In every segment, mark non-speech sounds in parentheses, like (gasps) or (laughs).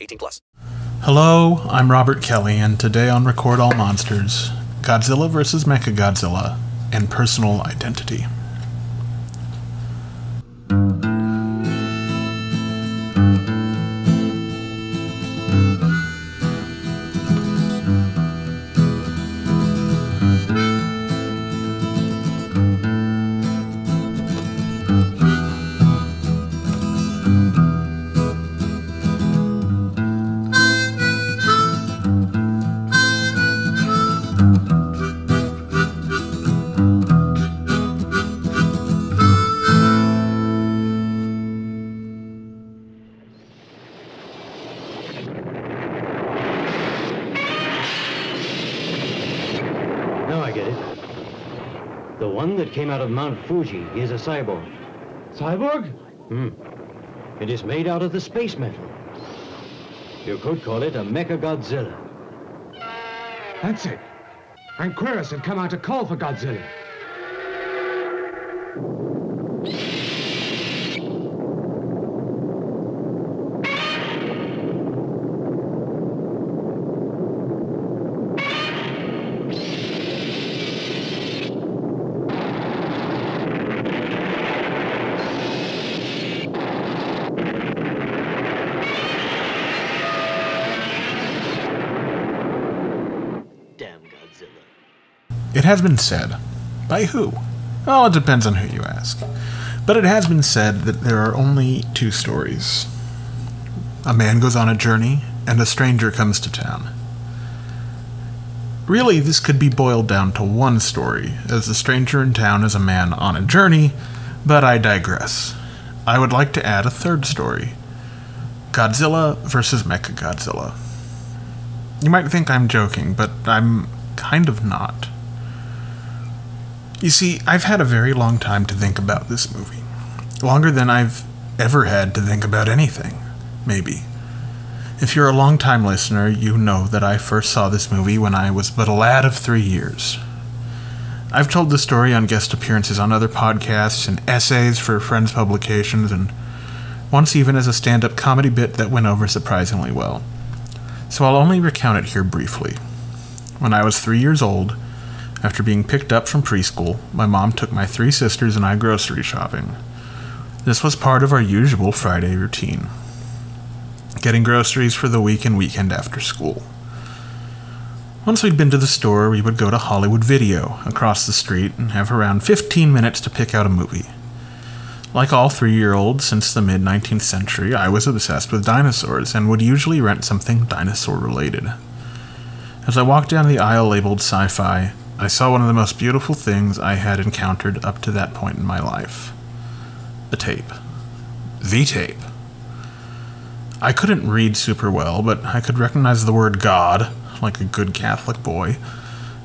18 plus. Hello, I'm Robert Kelly, and today on Record All Monsters, Godzilla vs. Mechagodzilla, and Personal Identity. Came out of Mount Fuji is a cyborg. Cyborg? Hmm. It is made out of the space metal. You could call it a Mecha Godzilla. That's it. Anguirus had come out to call for Godzilla. Damn Godzilla. It has been said. By who? Well, it depends on who you ask. But it has been said that there are only two stories. A man goes on a journey, and a stranger comes to town. Really, this could be boiled down to one story, as the stranger in town is a man on a journey, but I digress. I would like to add a third story Godzilla versus Mechagodzilla. You might think I'm joking, but I'm kind of not. You see, I've had a very long time to think about this movie. Longer than I've ever had to think about anything, maybe. If you're a long-time listener, you know that I first saw this movie when I was but a lad of three years. I've told the story on guest appearances on other podcasts and essays for friends' publications, and once even as a stand up comedy bit that went over surprisingly well. So I'll only recount it here briefly. When I was three years old, after being picked up from preschool, my mom took my three sisters and I grocery shopping. This was part of our usual Friday routine getting groceries for the week and weekend after school. Once we'd been to the store, we would go to Hollywood Video across the street and have around 15 minutes to pick out a movie. Like all three year olds since the mid 19th century, I was obsessed with dinosaurs and would usually rent something dinosaur related. As I walked down the aisle labeled sci fi, I saw one of the most beautiful things I had encountered up to that point in my life a tape. The tape. I couldn't read super well, but I could recognize the word God, like a good Catholic boy,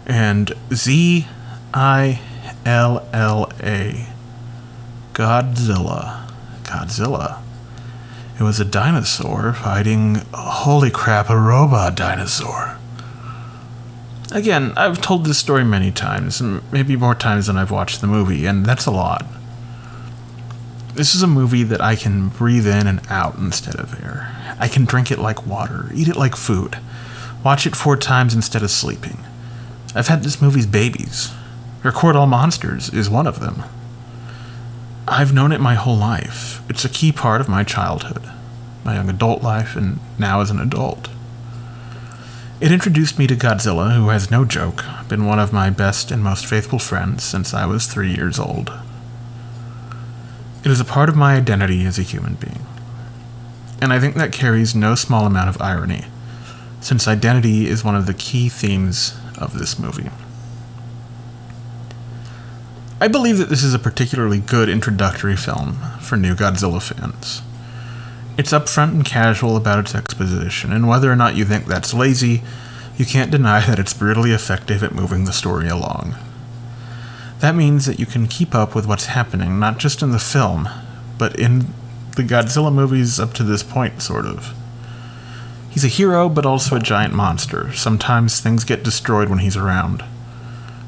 and Z I L L A. Godzilla. Godzilla. It was a dinosaur fighting, holy crap, a robot dinosaur. Again, I've told this story many times, maybe more times than I've watched the movie, and that's a lot. This is a movie that I can breathe in and out instead of air. I can drink it like water, eat it like food, watch it four times instead of sleeping. I've had this movie's babies. Record All Monsters is one of them. I've known it my whole life. It's a key part of my childhood. my young adult life, and now as an adult. It introduced me to Godzilla, who has no joke been one of my best and most faithful friends since I was three years old. It is a part of my identity as a human being. And I think that carries no small amount of irony, since identity is one of the key themes of this movie. I believe that this is a particularly good introductory film for new Godzilla fans. It's upfront and casual about its exposition, and whether or not you think that's lazy, you can't deny that it's brutally effective at moving the story along. That means that you can keep up with what's happening, not just in the film, but in the Godzilla movies up to this point, sort of. He's a hero, but also a giant monster. Sometimes things get destroyed when he's around.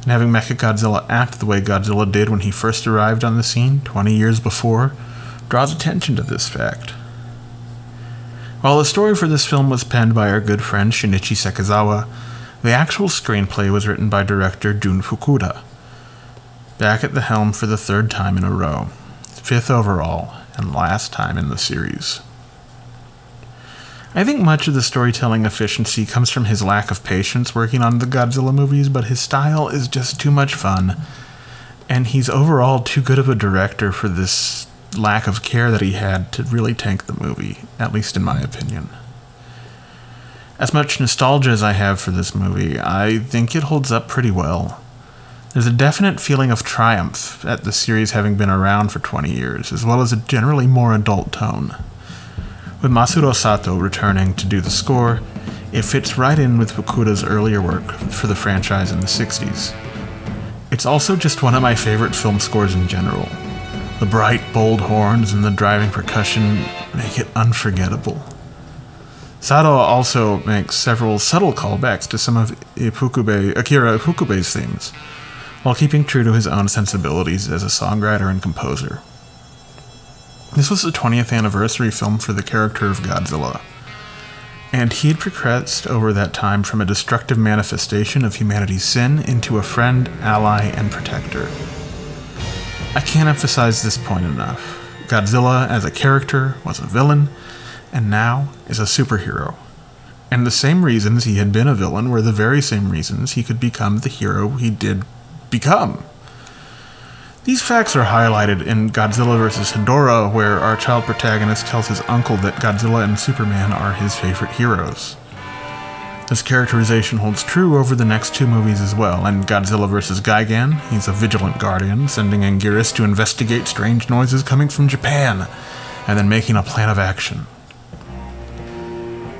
And having Mechagodzilla act the way Godzilla did when he first arrived on the scene 20 years before draws attention to this fact. While the story for this film was penned by our good friend Shinichi Sekizawa, the actual screenplay was written by director Jun Fukuda, back at the helm for the third time in a row, fifth overall, and last time in the series. I think much of the storytelling efficiency comes from his lack of patience working on the Godzilla movies, but his style is just too much fun, and he's overall too good of a director for this lack of care that he had to really tank the movie, at least in my opinion. As much nostalgia as I have for this movie, I think it holds up pretty well. There's a definite feeling of triumph at the series having been around for 20 years, as well as a generally more adult tone. With Masaru Sato returning to do the score, it fits right in with Fukuda's earlier work for the franchise in the 60s. It's also just one of my favorite film scores in general. The bright, bold horns and the driving percussion make it unforgettable. Sato also makes several subtle callbacks to some of Akira Ifukube's themes, while keeping true to his own sensibilities as a songwriter and composer. This was the 20th anniversary film for the character of Godzilla, and he had progressed over that time from a destructive manifestation of humanity's sin into a friend, ally, and protector. I can't emphasize this point enough. Godzilla, as a character, was a villain, and now is a superhero. And the same reasons he had been a villain were the very same reasons he could become the hero he did become. These facts are highlighted in Godzilla vs. Hedorah, where our child protagonist tells his uncle that Godzilla and Superman are his favorite heroes. This characterization holds true over the next two movies as well. In Godzilla vs. Gigan, he's a vigilant guardian, sending Anguirus to investigate strange noises coming from Japan, and then making a plan of action.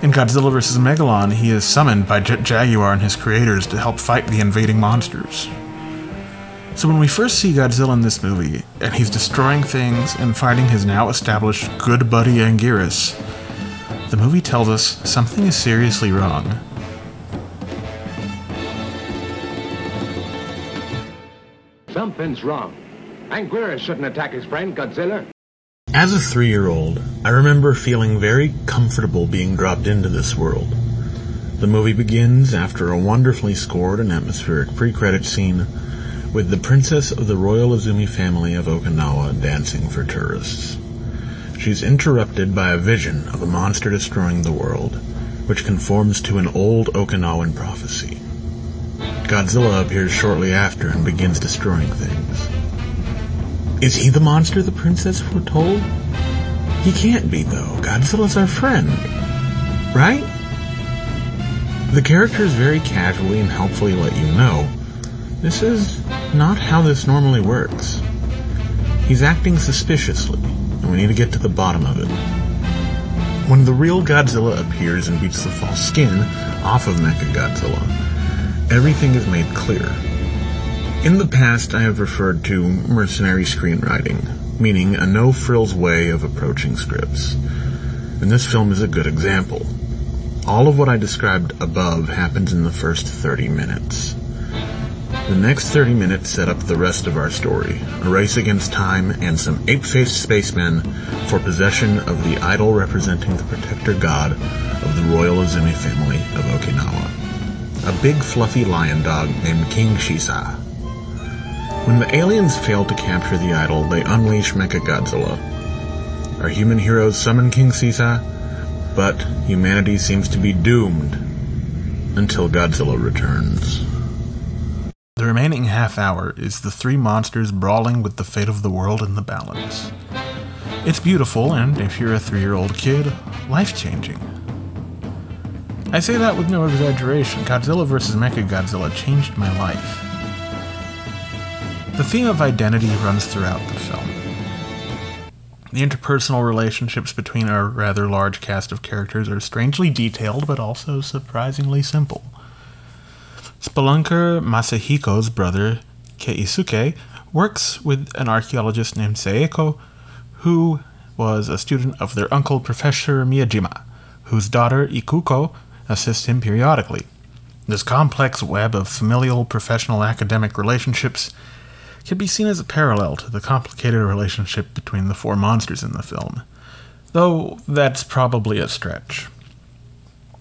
In Godzilla vs. Megalon, he is summoned by Jet Jaguar and his creators to help fight the invading monsters. So when we first see Godzilla in this movie, and he's destroying things and fighting his now established good buddy Anguirus, the movie tells us something is seriously wrong. Something's wrong. Anguirus shouldn't attack his friend, Godzilla. As a three year old, I remember feeling very comfortable being dropped into this world. The movie begins after a wonderfully scored and atmospheric pre credit scene with the princess of the royal Azumi family of Okinawa dancing for tourists. She's interrupted by a vision of a monster destroying the world, which conforms to an old Okinawan prophecy. Godzilla appears shortly after and begins destroying things. Is he the monster the princess foretold? He can't be, though. Godzilla's our friend. Right? The characters very casually and helpfully let you know this is not how this normally works. He's acting suspiciously, and we need to get to the bottom of it. When the real Godzilla appears and beats the false skin off of Mechagodzilla, everything is made clear. In the past, I have referred to mercenary screenwriting, meaning a no frills way of approaching scripts. And this film is a good example. All of what I described above happens in the first 30 minutes. The next 30 minutes set up the rest of our story a race against time and some ape faced spacemen for possession of the idol representing the protector god of the royal Azumi family of Okinawa. A big fluffy lion dog named King Shisa. When the aliens fail to capture the idol, they unleash Mechagodzilla. Our human heroes summon King Shisa, but humanity seems to be doomed until Godzilla returns. The remaining half hour is the three monsters brawling with the fate of the world in the balance. It's beautiful, and if you're a three year old kid, life changing. I say that with no exaggeration. Godzilla vs. Mechagodzilla changed my life. The theme of identity runs throughout the film. The interpersonal relationships between our rather large cast of characters are strangely detailed, but also surprisingly simple. Spelunker Masahiko's brother, Keisuke, works with an archaeologist named Seiko, who was a student of their uncle, Professor Miyajima, whose daughter, Ikuko, assists him periodically. This complex web of familial, professional, academic relationships can be seen as a parallel to the complicated relationship between the four monsters in the film, though that's probably a stretch.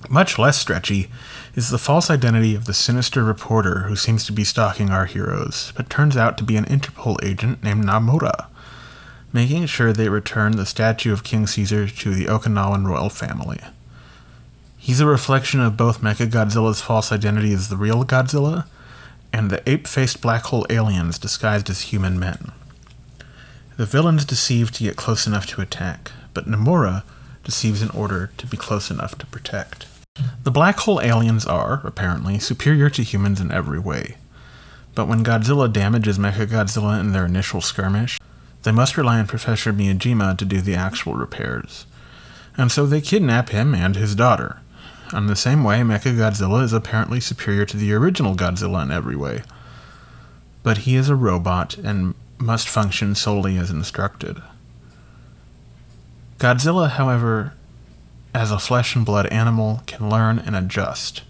Much less stretchy is the false identity of the sinister reporter who seems to be stalking our heroes, but turns out to be an Interpol agent named Namura, making sure they return the statue of King Caesar to the Okinawan royal family. He's a reflection of both Mechagodzilla's false identity as the real Godzilla and the ape faced black hole aliens disguised as human men. The villains deceive to get close enough to attack, but Nomura deceives in order to be close enough to protect. The black hole aliens are, apparently, superior to humans in every way. But when Godzilla damages Mechagodzilla in their initial skirmish, they must rely on Professor Miyajima to do the actual repairs. And so they kidnap him and his daughter, in the same way, Mechagodzilla is apparently superior to the original Godzilla in every way. But he is a robot and must function solely as instructed. Godzilla, however, as a flesh and blood animal, can learn and adjust.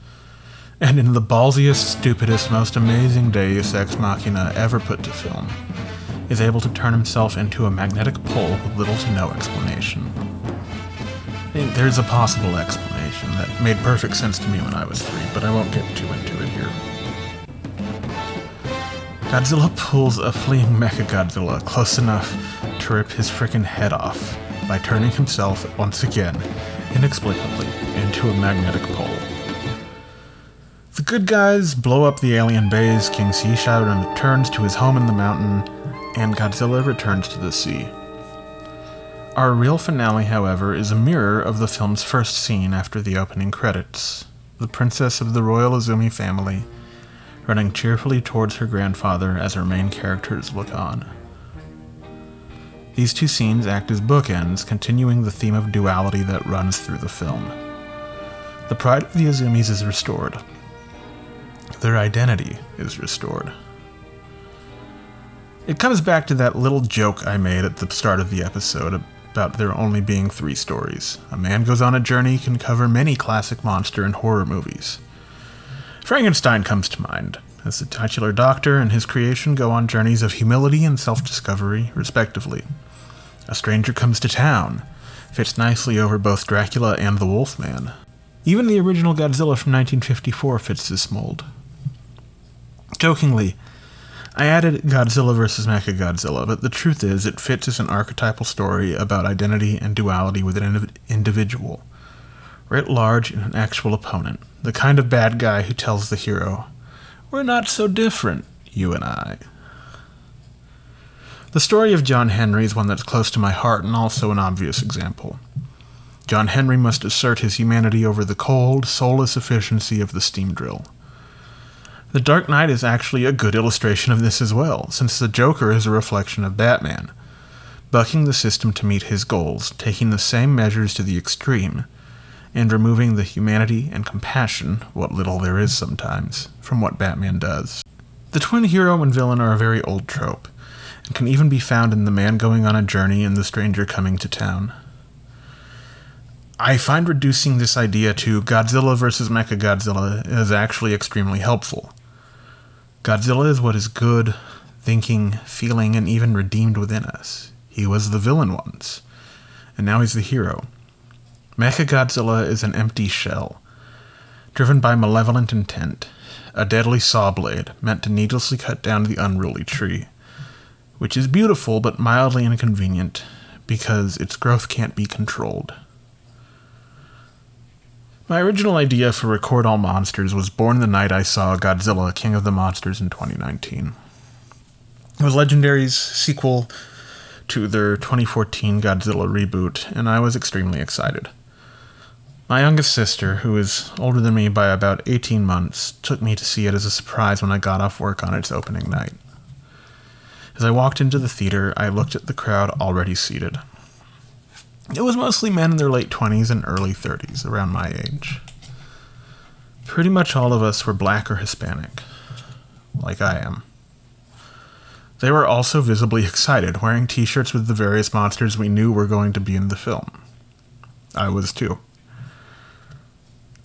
And in the ballsiest, stupidest, most amazing Deus Ex Machina ever put to film, is able to turn himself into a magnetic pole with little to no explanation. There's a possible explanation that made perfect sense to me when I was three, but I won't get too into it here. Godzilla pulls a fleeing Mechagodzilla close enough to rip his frickin' head off by turning himself once again, inexplicably, into a magnetic pole. The good guys blow up the alien base, King Sea Shadow returns to his home in the mountain, and Godzilla returns to the sea. Our real finale, however, is a mirror of the film's first scene after the opening credits the princess of the royal Azumi family running cheerfully towards her grandfather as her main characters look on. These two scenes act as bookends, continuing the theme of duality that runs through the film. The pride of the Azumis is restored, their identity is restored. It comes back to that little joke I made at the start of the episode about there only being three stories. A Man Goes on a Journey can cover many classic monster and horror movies. Frankenstein comes to mind, as the titular doctor and his creation go on journeys of humility and self discovery, respectively. A Stranger Comes to Town fits nicely over both Dracula and the Wolfman. Even the original Godzilla from 1954 fits this mold. Jokingly, I added Godzilla vs. Mechagodzilla, but the truth is, it fits as an archetypal story about identity and duality within an individual, writ large in an actual opponent, the kind of bad guy who tells the hero, We're not so different, you and I. The story of John Henry is one that's close to my heart and also an obvious example. John Henry must assert his humanity over the cold, soulless efficiency of the steam drill. The Dark Knight is actually a good illustration of this as well, since the Joker is a reflection of Batman, bucking the system to meet his goals, taking the same measures to the extreme, and removing the humanity and compassion, what little there is sometimes, from what Batman does. The twin hero and villain are a very old trope, and can even be found in The Man Going on a Journey and The Stranger Coming to Town. I find reducing this idea to Godzilla vs. Mechagodzilla is actually extremely helpful. Godzilla is what is good, thinking, feeling, and even redeemed within us. He was the villain once, and now he's the hero. Mechagodzilla is an empty shell, driven by malevolent intent, a deadly saw blade meant to needlessly cut down the unruly tree, which is beautiful but mildly inconvenient because its growth can't be controlled. My original idea for Record All Monsters was born the night I saw Godzilla King of the Monsters in 2019. It was Legendary's sequel to their 2014 Godzilla reboot, and I was extremely excited. My youngest sister, who is older than me by about 18 months, took me to see it as a surprise when I got off work on its opening night. As I walked into the theater, I looked at the crowd already seated. It was mostly men in their late 20s and early 30s, around my age. Pretty much all of us were black or Hispanic, like I am. They were also visibly excited, wearing t shirts with the various monsters we knew were going to be in the film. I was too.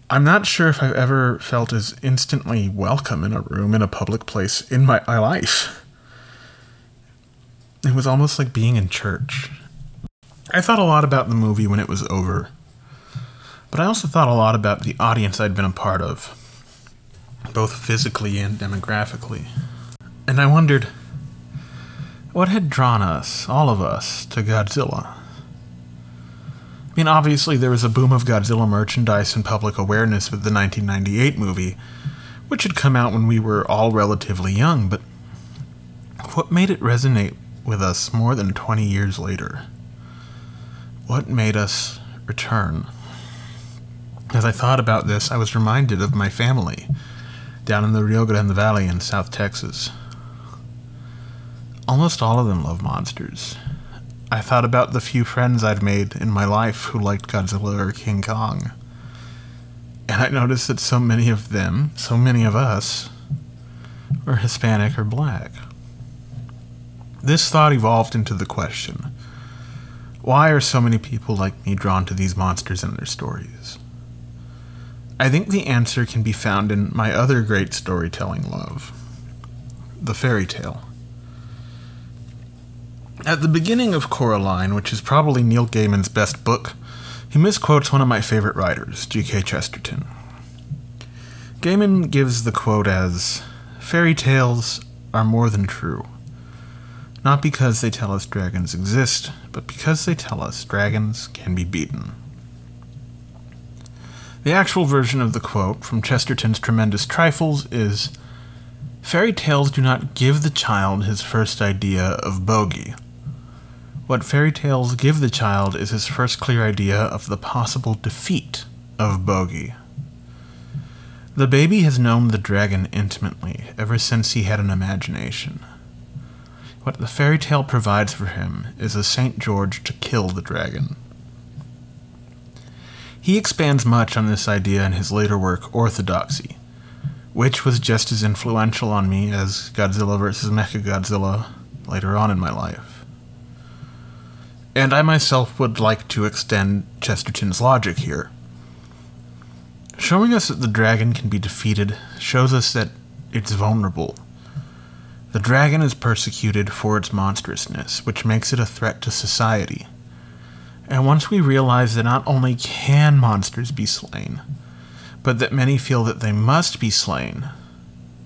I'm not sure if I've ever felt as instantly welcome in a room in a public place in my, my life. It was almost like being in church. I thought a lot about the movie when it was over, but I also thought a lot about the audience I'd been a part of, both physically and demographically. And I wondered what had drawn us, all of us, to Godzilla. I mean, obviously, there was a boom of Godzilla merchandise and public awareness with the 1998 movie, which had come out when we were all relatively young, but what made it resonate with us more than 20 years later? What made us return? As I thought about this, I was reminded of my family down in the Rio Grande Valley in South Texas. Almost all of them love monsters. I thought about the few friends I'd made in my life who liked Godzilla or King Kong. And I noticed that so many of them, so many of us, were Hispanic or black. This thought evolved into the question why are so many people like me drawn to these monsters and their stories? I think the answer can be found in my other great storytelling love the fairy tale. At the beginning of Coraline, which is probably Neil Gaiman's best book, he misquotes one of my favorite writers, G.K. Chesterton. Gaiman gives the quote as Fairy tales are more than true not because they tell us dragons exist, but because they tell us dragons can be beaten. The actual version of the quote from Chesterton's Tremendous Trifles is Fairy tales do not give the child his first idea of bogey. What fairy tales give the child is his first clear idea of the possible defeat of bogey. The baby has known the dragon intimately ever since he had an imagination. What the fairy tale provides for him is a St. George to kill the dragon. He expands much on this idea in his later work, Orthodoxy, which was just as influential on me as Godzilla vs. Mechagodzilla later on in my life. And I myself would like to extend Chesterton's logic here. Showing us that the dragon can be defeated shows us that it's vulnerable the dragon is persecuted for its monstrousness, which makes it a threat to society. And once we realize that not only can monsters be slain, but that many feel that they must be slain,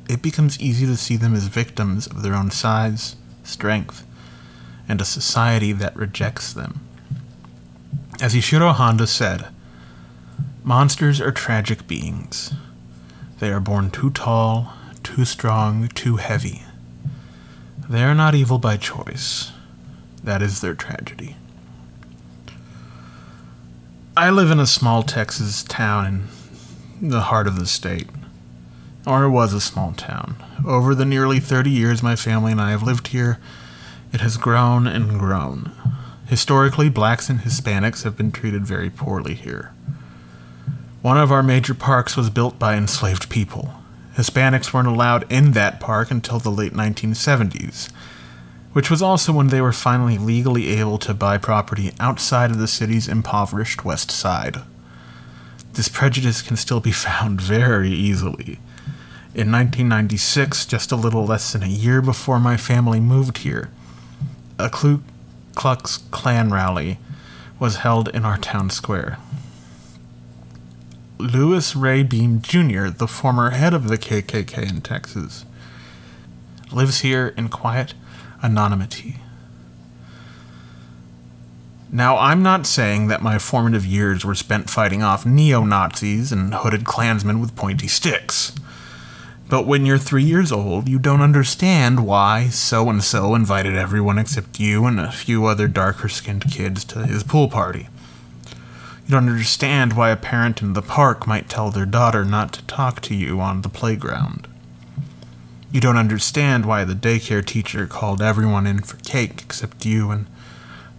it becomes easy to see them as victims of their own size, strength, and a society that rejects them. As Ishiro Honda said, monsters are tragic beings. They are born too tall, too strong, too heavy. They are not evil by choice. That is their tragedy. I live in a small Texas town in the heart of the state. Or it was a small town. Over the nearly 30 years my family and I have lived here, it has grown and grown. Historically, blacks and Hispanics have been treated very poorly here. One of our major parks was built by enslaved people. Hispanics weren't allowed in that park until the late 1970s, which was also when they were finally legally able to buy property outside of the city's impoverished west side. This prejudice can still be (laughs) found very easily. In 1996, just a little less than a year before my family moved here, a Ku Klux Klan rally was held in our town square. Louis Ray Beam Jr., the former head of the KKK in Texas, lives here in quiet anonymity. Now, I'm not saying that my formative years were spent fighting off neo Nazis and hooded Klansmen with pointy sticks. But when you're three years old, you don't understand why so and so invited everyone except you and a few other darker skinned kids to his pool party. You don't understand why a parent in the park might tell their daughter not to talk to you on the playground. You don't understand why the daycare teacher called everyone in for cake except you and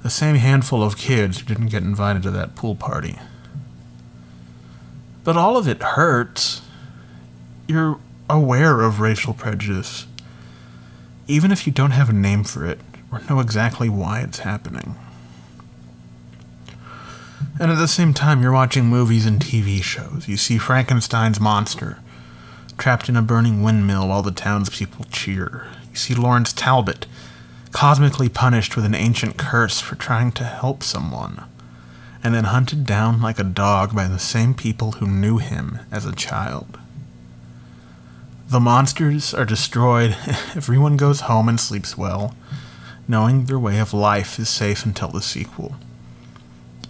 the same handful of kids who didn't get invited to that pool party. But all of it hurts. You're aware of racial prejudice, even if you don't have a name for it or know exactly why it's happening. And at the same time, you're watching movies and TV shows. You see Frankenstein's monster trapped in a burning windmill while the townspeople cheer. You see Lawrence Talbot cosmically punished with an ancient curse for trying to help someone, and then hunted down like a dog by the same people who knew him as a child. The monsters are destroyed, (laughs) everyone goes home and sleeps well, knowing their way of life is safe until the sequel.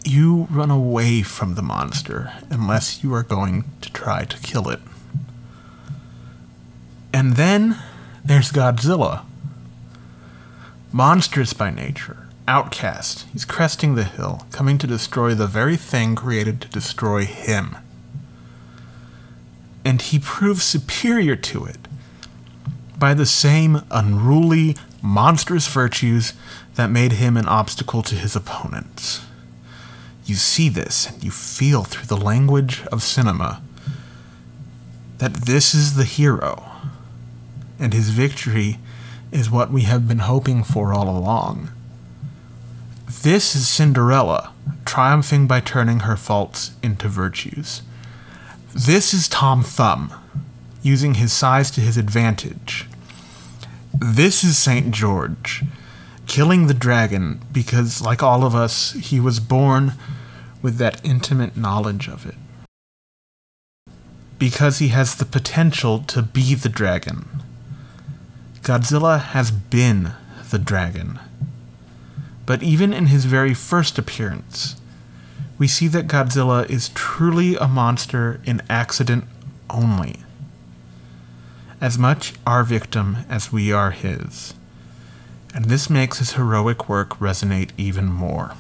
You run away from the monster unless you are going to try to kill it. And then there's Godzilla Monstrous by nature, outcast, he's cresting the hill, coming to destroy the very thing created to destroy him. And he proves superior to it by the same unruly, monstrous virtues that made him an obstacle to his opponents. You see this and you feel through the language of cinema that this is the hero, and his victory is what we have been hoping for all along. This is Cinderella, triumphing by turning her faults into virtues. This is Tom Thumb, using his size to his advantage. This is St. George, killing the dragon because, like all of us, he was born with that intimate knowledge of it. Because he has the potential to be the dragon Godzilla has been the dragon. But even in his very first appearance, we see that Godzilla is truly a monster in accident only. As much our victim as we are his. And this makes his heroic work resonate even more.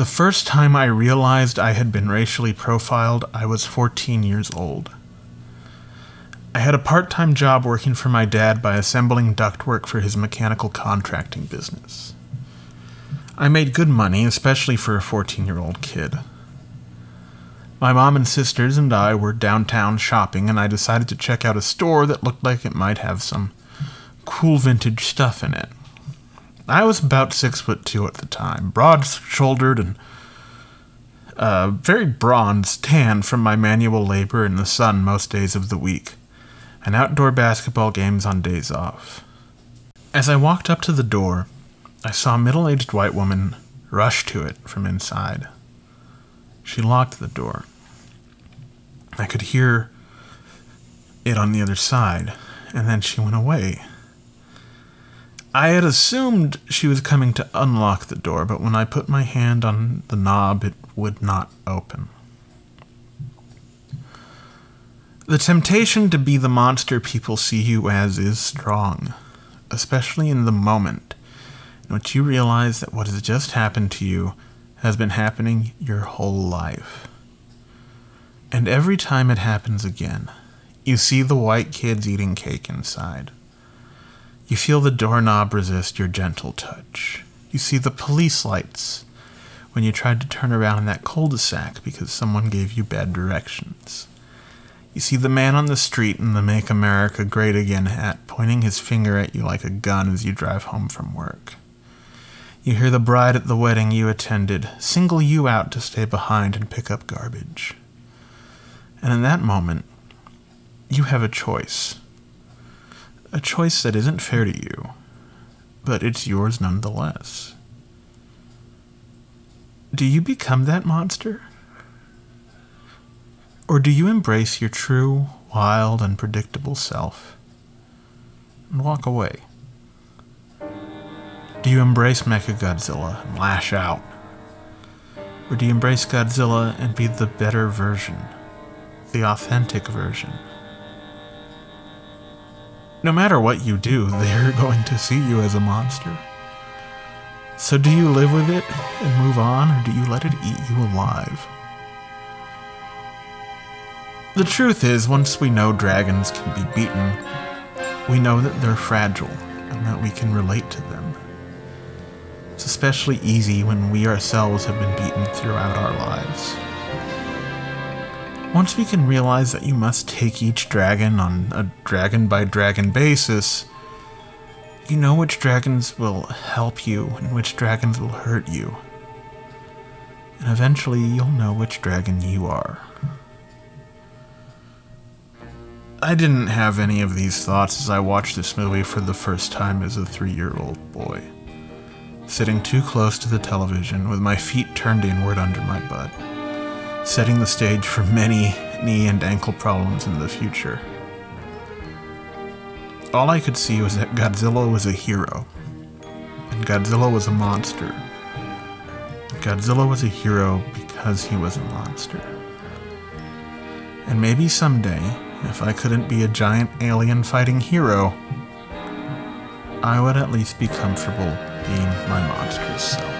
The first time I realized I had been racially profiled, I was 14 years old. I had a part time job working for my dad by assembling ductwork for his mechanical contracting business. I made good money, especially for a 14 year old kid. My mom and sisters and I were downtown shopping, and I decided to check out a store that looked like it might have some cool vintage stuff in it. I was about six foot two at the time, broad shouldered and uh, very bronzed, tan from my manual labor in the sun most days of the week and outdoor basketball games on days off. As I walked up to the door, I saw a middle aged white woman rush to it from inside. She locked the door. I could hear it on the other side, and then she went away. I had assumed she was coming to unlock the door, but when I put my hand on the knob, it would not open. The temptation to be the monster people see you as is strong, especially in the moment in which you realize that what has just happened to you has been happening your whole life. And every time it happens again, you see the white kids eating cake inside. You feel the doorknob resist your gentle touch. You see the police lights when you tried to turn around in that cul de sac because someone gave you bad directions. You see the man on the street in the Make America Great Again hat pointing his finger at you like a gun as you drive home from work. You hear the bride at the wedding you attended single you out to stay behind and pick up garbage. And in that moment, you have a choice. A choice that isn't fair to you, but it's yours nonetheless. Do you become that monster? Or do you embrace your true, wild, unpredictable self and walk away? Do you embrace Mechagodzilla and lash out? Or do you embrace Godzilla and be the better version? The authentic version? No matter what you do, they're (laughs) going to see you as a monster. So do you live with it and move on, or do you let it eat you alive? The truth is, once we know dragons can be beaten, we know that they're fragile and that we can relate to them. It's especially easy when we ourselves have been beaten throughout our lives. Once we can realize that you must take each dragon on a dragon by dragon basis, you know which dragons will help you and which dragons will hurt you. And eventually you'll know which dragon you are. I didn't have any of these thoughts as I watched this movie for the first time as a three year old boy. Sitting too close to the television with my feet turned inward under my butt, setting the stage for many knee and ankle problems in the future. All I could see was that Godzilla was a hero, and Godzilla was a monster. Godzilla was a hero because he was a monster. And maybe someday, if I couldn't be a giant alien fighting hero, I would at least be comfortable being my monstrous self.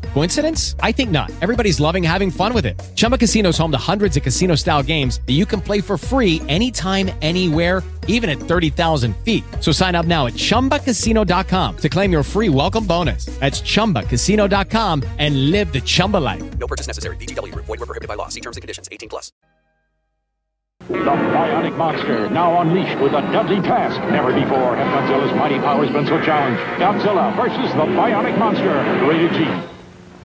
Coincidence? I think not. Everybody's loving having fun with it. Chumba Casino is home to hundreds of casino style games that you can play for free anytime, anywhere, even at 30,000 feet. So sign up now at chumbacasino.com to claim your free welcome bonus. That's chumbacasino.com and live the Chumba life. No purchase necessary. VGW Group. Void were prohibited by law. See terms and conditions. 18 plus. The Bionic Monster, now unleashed with a deadly task. Never before have Godzilla's mighty powers been so challenged. Godzilla versus the Bionic Monster. Rated G.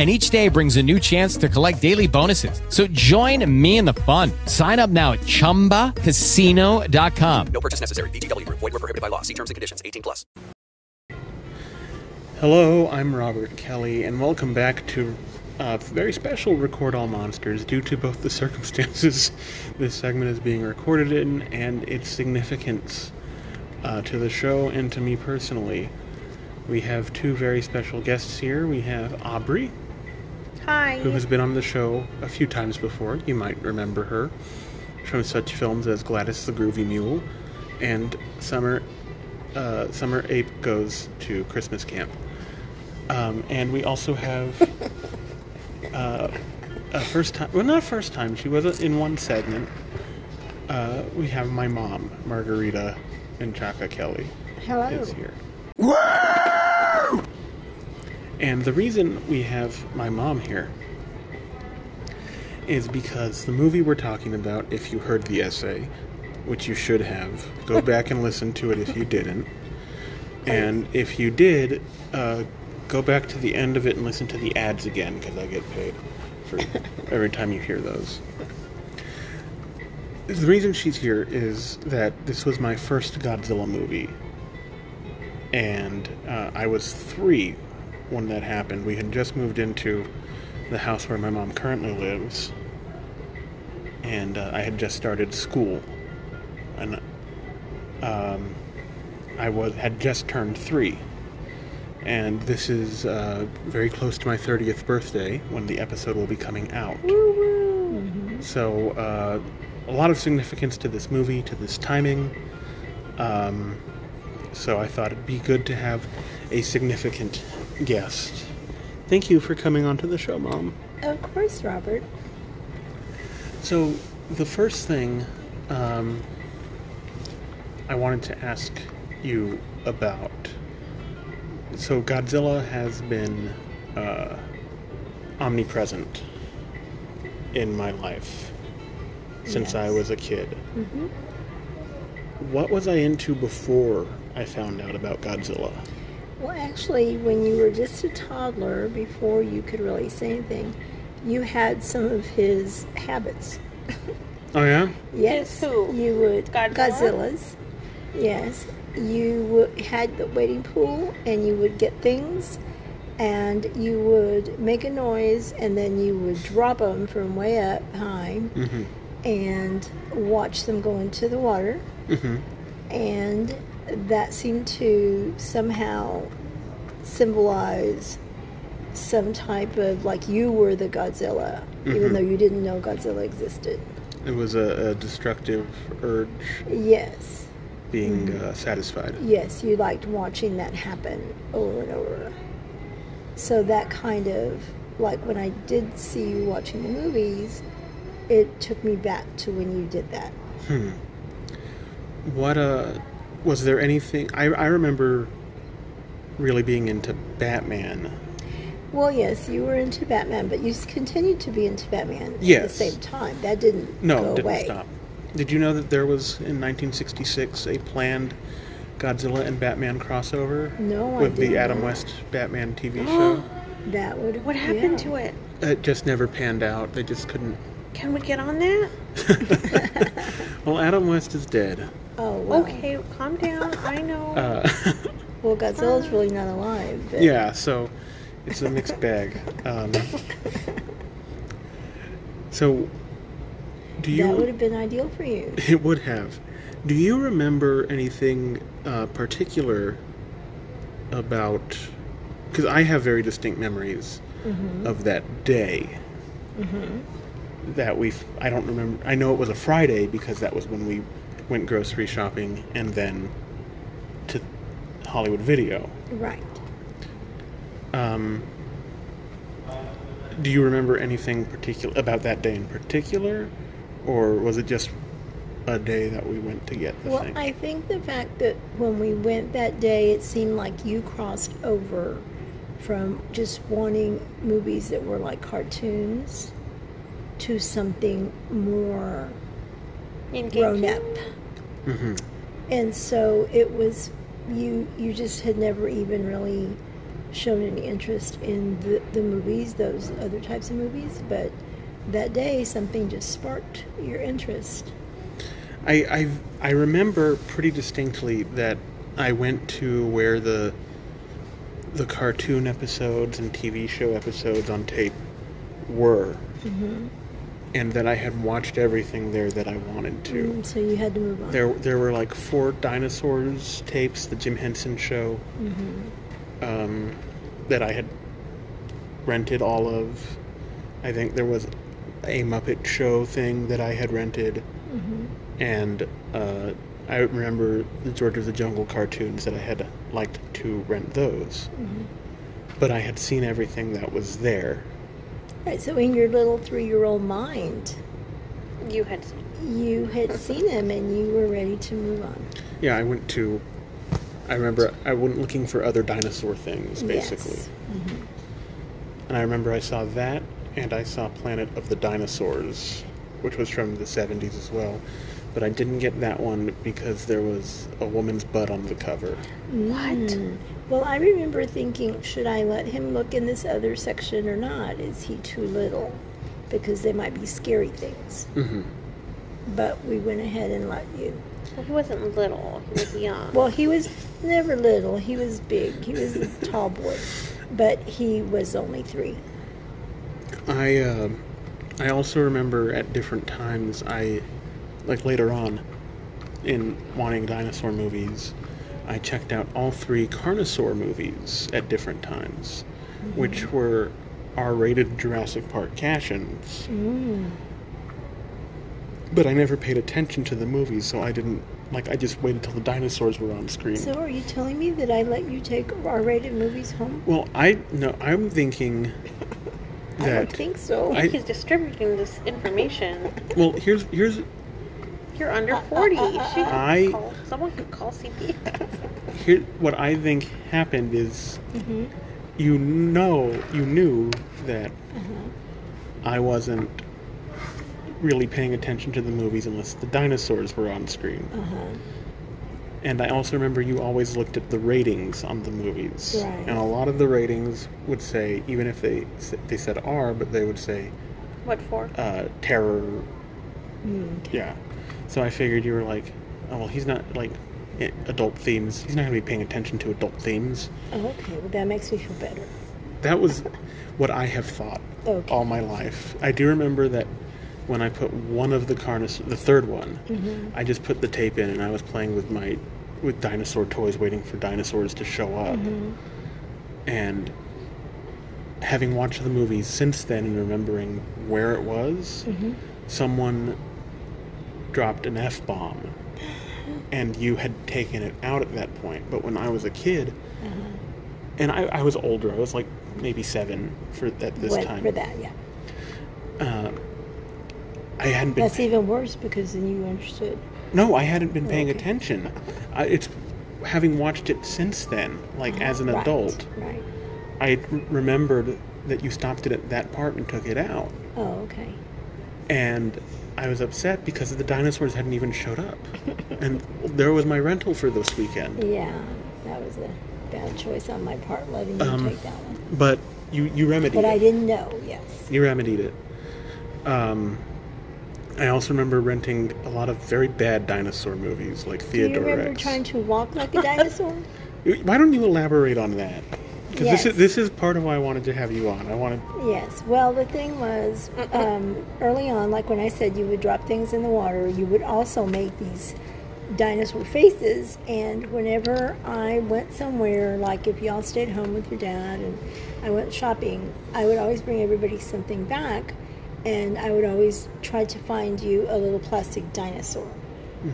And each day brings a new chance to collect daily bonuses. So join me in the fun. Sign up now at chumbacasino.com. No purchase necessary. VGW Group. Void were prohibited by law. See terms and conditions. 18 plus. Hello, I'm Robert Kelly, and welcome back to a very special Record All Monsters due to both the (laughs) circumstances this segment is being recorded in and its significance uh, to the show and to me personally. We have two very special guests here. We have Aubrey, Hi. who has been on the show a few times before. You might remember her from such films as Gladys the Groovy Mule and Summer uh, Summer Ape Goes to Christmas Camp. Um, and we also have (laughs) uh, a first time, well, not first time, she was in one segment. Uh, we have my mom, Margarita and Chaka Kelly, Hello. is here. And the reason we have my mom here is because the movie we're talking about, if you heard the essay, which you should have, go (laughs) back and listen to it if you didn't. And if you did, uh, go back to the end of it and listen to the ads again because I get paid for (laughs) every time you hear those. The reason she's here is that this was my first Godzilla movie, and uh, I was three when that happened. We had just moved into the house where my mom currently lives, and uh, I had just started school, and um, I was had just turned three. And this is uh, very close to my 30th birthday when the episode will be coming out. So, uh, a lot of significance to this movie, to this timing. Um, so, I thought it'd be good to have a significant guest. Thank you for coming onto the show, Mom. Of course, Robert. So, the first thing um, I wanted to ask you about. So, Godzilla has been uh, omnipresent in my life since I was a kid. hmm What was I into before I found out about Godzilla? Well, actually, when you were just a toddler, before you could really say anything, you had some of his habits. (laughs) Oh yeah. Yes, you would Godzilla's. Yes, you would, had the waiting pool, and you would get things, and you would make a noise, and then you would drop them from way up high, Mm-hmm. and watch them go into the water, Mm-hmm. and that seemed to somehow symbolize some type of like you were the Godzilla, even Mhm. though you didn't know Godzilla existed. It was a, a destructive urge Yes. being Mm. uh, satisfied. Yes, you liked watching that happen over and over. So that kind of like when I did see you watching the movies, it took me back to when you did that. Hmm. What uh was there anything I I remember really being into Batman. Well, yes, you were into Batman, but you continued to be into Batman at the same time. That didn't No, go didn't away. stop. Did you know that there was in 1966 a planned Godzilla and Batman crossover No, with the didn't Adam know. West Batman TV (gasps) show? That would. What happened yeah. to it? It just never panned out. They just couldn't. Can we get on that? (laughs) (laughs) Well, Adam West is dead. Oh, well. Okay, calm down. I know. Uh, (laughs) Well, Godzilla's really not alive. But yeah, so it's a mixed bag. Um, (laughs) so, do you? that would have been ideal for you. (laughs) It would have. Do you remember anything uh, particular about? Because I have very distinct memories Mhm. of that day. Mhm. That we, I don't remember. I know it was a Friday because that was when we went grocery shopping and then to Hollywood Video. Right. Um, do you remember anything particular about that day in particular, or was it just a day that we went to get the Well, thing? I think the fact that when we went that day, it seemed like you crossed over from just wanting movies that were like cartoons to something more grown up. Hmm And so it was you you just had never even really shown any interest in the, the movies, those other types of movies, but that day something just sparked your interest. I, I I remember pretty distinctly that I went to where the the cartoon episodes and TV show episodes on tape were, Mm-hmm. And that I had watched everything there that I wanted to. Mm, so you had to move on. There, there were like four dinosaurs tapes, the Jim Henson show, hmm um, that I had rented all of. I think there was a Muppet Show thing that I had rented, hmm and uh, I remember the George of the Jungle cartoons that I had liked to rent those. hmm But I had seen everything that was there. Right. So in your little three-year-old mind, you had you had seen him and you were ready to move on. Yeah, I went to. I remember I went looking for other dinosaur things, basically. Yes. Mhm. And I remember I saw that, and I saw Planet of the Dinosaurs, which was from the 70s as well. But I didn't get that one because there was a woman's butt on the cover. What? Well, I remember thinking, should I let him look in this other section or not? Is he too little? Because they might be scary things. hmm But we went ahead and let you. Well, he wasn't little. He was young. Well, he was never little. He was big. He was a (laughs) tall boy. But he was only three. I uh, I also remember at different times I like later on in wanting dinosaur movies, I checked out all three Carnosaur movies at different times, which were R-rated Jurassic Park cash-ins. Mm. But I never paid attention to the movies, so I didn't like. I just waited till the dinosaurs were on screen. So are you telling me that I let you take R-rated movies home? well, I no, I'm thinking (laughs) That I don't think so. I- He's distributing this information. well, here's here's You're under 40. She (laughs) I- call, someone could call CPS. (laughs) here. What I think happened is hmm you know you knew that Uh-huh. I wasn't really paying attention to the movies unless the dinosaurs were on screen. Uh-huh. And I also remember you always looked at the ratings on the movies. Right. And a lot of the ratings would say, even if they they said R, but they would say What for? uh, terror. Mm, Yeah. So I figured you were like, oh well, he's not like adult themes. He's not going to be paying attention to adult themes. Oh, okay, well, that makes me feel better. That was what I have thought Okay. all my life. I do remember that when I put one of the carnis, the third one, Mhm. I just put the tape in and I was playing with my with dinosaur toys, waiting for dinosaurs to show up. Mhm. And having watched the movie since then and remembering where it was, Mhm. someone dropped an f bomb, and you had taken it out at that point. But when I was a kid, Uh-huh. and I, I was older, I was like maybe seven for that this What- time. For that, yeah. Uh, I hadn't been. That's even worse because then you understood. No, I hadn't been paying Okay. attention. Uh, it's having watched it since then, like as an Right, adult. Right. I r- remembered that you stopped it at that part and took it out, Oh, okay. and I was upset because the dinosaurs hadn't even showed up, and there was my rental for this weekend. (laughs) Yeah, that was a bad choice on my part, letting you Um, take that one. But you you remedied But it. I didn't know. Yes. You remedied it. Um, I also remember renting a lot of very bad dinosaur movies, like Theodore. Do you remember Rex. trying to walk like a dinosaur? (laughs) Why don't you elaborate on that? Because this is this is part of why I wanted to have you on. I wanted. Yes. Well, the thing was, um, early on, like when I said you would drop things in the water, you would also make these dinosaur faces. And whenever I went somewhere, like if y'all stayed home with your dad and I went shopping, I would always bring everybody something back. And I would always try to find you a little plastic dinosaur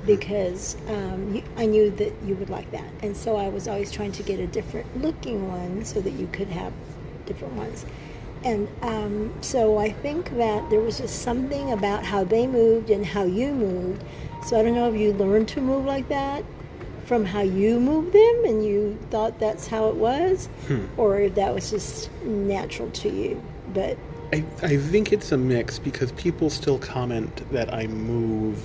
because um, you, I knew that you would like that. And so I was always trying to get a different looking one so that you could have different ones. And um, so I think that there was just something about how they moved and how you moved. So I don't know if you learned to move like that from how you moved them and you thought that's how it was, Hmm. or if that was just natural to you. But I, I think it's a mix because people still comment that I move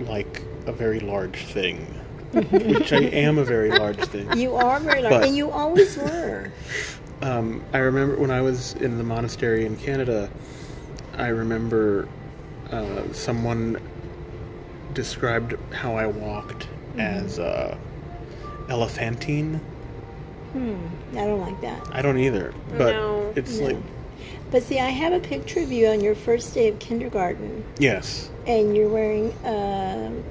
like a very large thing, (laughs) which I am a very large thing. (laughs) you are very large, But- and you always were. (laughs) Um, I remember when I was in the monastery in Canada, I remember uh, someone described how I walked Mhm. as uh, elephantine. Hmm, I don't like that. I don't either, but No. it's No. like But see, I have a picture of you on your first day of kindergarten, yes, and you're wearing um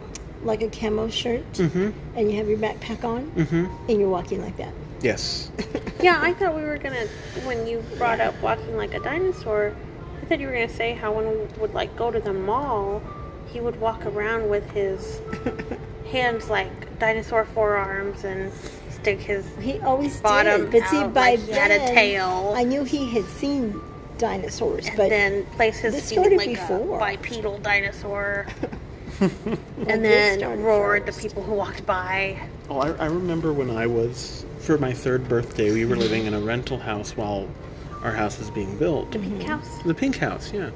like a camo shirt, Mhm. and you have your backpack on, Mhm. and you're walking like that. yes. (laughs) Yeah, I thought we were gonna. When you brought up walking like a dinosaur, I thought you were gonna say how when we would like go to the mall, he would walk around with his (laughs) hands like dinosaur forearms and stick his He always bottom did, but see, out by like he had a tail. I knew he had seen dinosaurs, and but then places his started like before. a bipedal dinosaur, (laughs) Like and then started roared the people who walked by. Oh, I, I remember when I was for my third birthday. We were living in a rental house while our house was being built. The pink house. The pink house, yeah.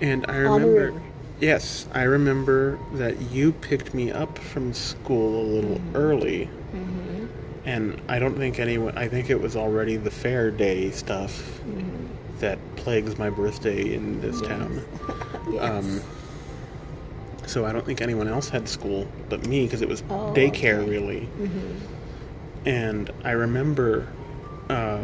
And I remember, yes, I remember that you picked me up from school a little Mm-hmm. early, and I don't think anyone. I think it was already the fair day stuff Mm-hmm. That plagues my birthday in this town. (laughs) Um, so I don't think anyone else had school but me because it was Oh, daycare okay. really. Mhm. And I remember uh,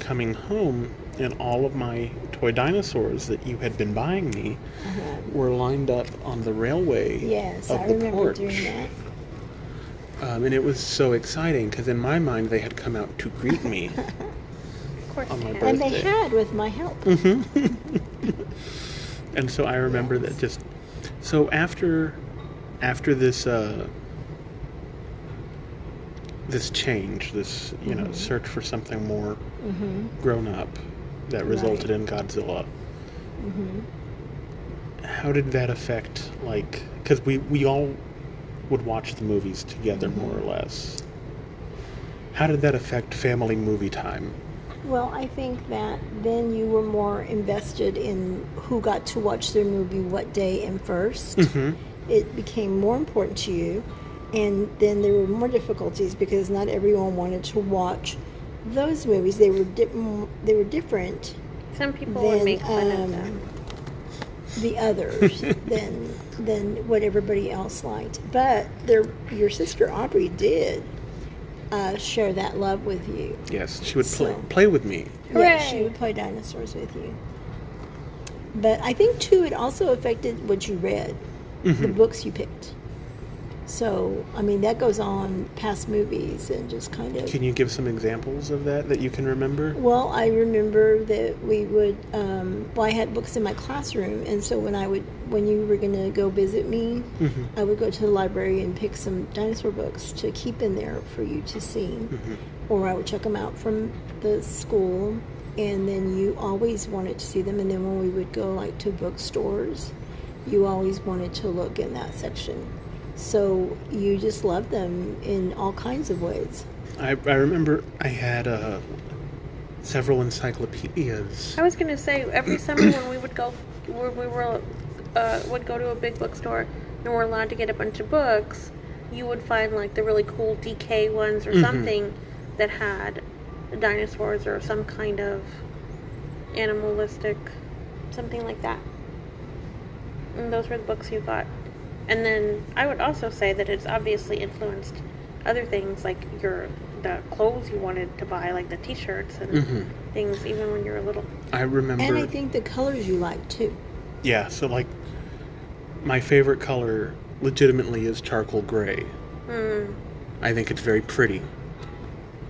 coming home and all of my toy dinosaurs that you had been buying me Uh-huh. were lined up on the railway Yes, of I the remember porch. doing that. Um, and it was so exciting because in my mind they had come out to greet me (laughs) course on my birthday. And they had with my help. (laughs) and so I remember that just so after after this uh, this change, this you know Mhm. search for something more Mhm. grown up that resulted in Godzilla. hmm How did that affect like because we we all would watch the movies together more or less. How did that affect family movie time? Well, I think that then you were more invested in who got to watch their movie what day and 1st Mhm. It became more important to you, and then there were more difficulties because not everyone wanted to watch those movies. They were di- they were different. Some people would make fun of um, them. The others (laughs) than than what everybody else liked. But their your sister Aubrey did uh, share that love with you. Yes, she would play So- play with me. Yeah, she would play dinosaurs with you. But I think too, it also affected what you read, the Mhm. books you picked. So I mean, that goes on past movies and just kind of. Can you give some examples of that that you can remember? Well, I remember that we would. Um, well, I had books in my classroom, and so when I would, when you were going to go visit me, Mhm. I would go to the library and pick some dinosaur books to keep in there for you to see, Mhm. or I would check them out from the school, and then you always wanted to see them. And then when we would go like to bookstores, you always wanted to look in that section. So you just love them in all kinds of ways. I, I remember I had uh, several encyclopedias. I was gonna say every summer when we would go, when we were, uh, would go to a big bookstore and we're allowed to get a bunch of books, you would find like the really cool DK ones or Mhm. something that had dinosaurs or some kind of animalistic, something like that. And those were the books you got. And then I would also say that it's obviously influenced other things like your the clothes you wanted to buy, like the T-shirts and Mhm. things, even when you were little. I remember. And I think the colors you like too. Yeah, so like my favorite color legitimately is charcoal gray. Mm. I think it's very pretty.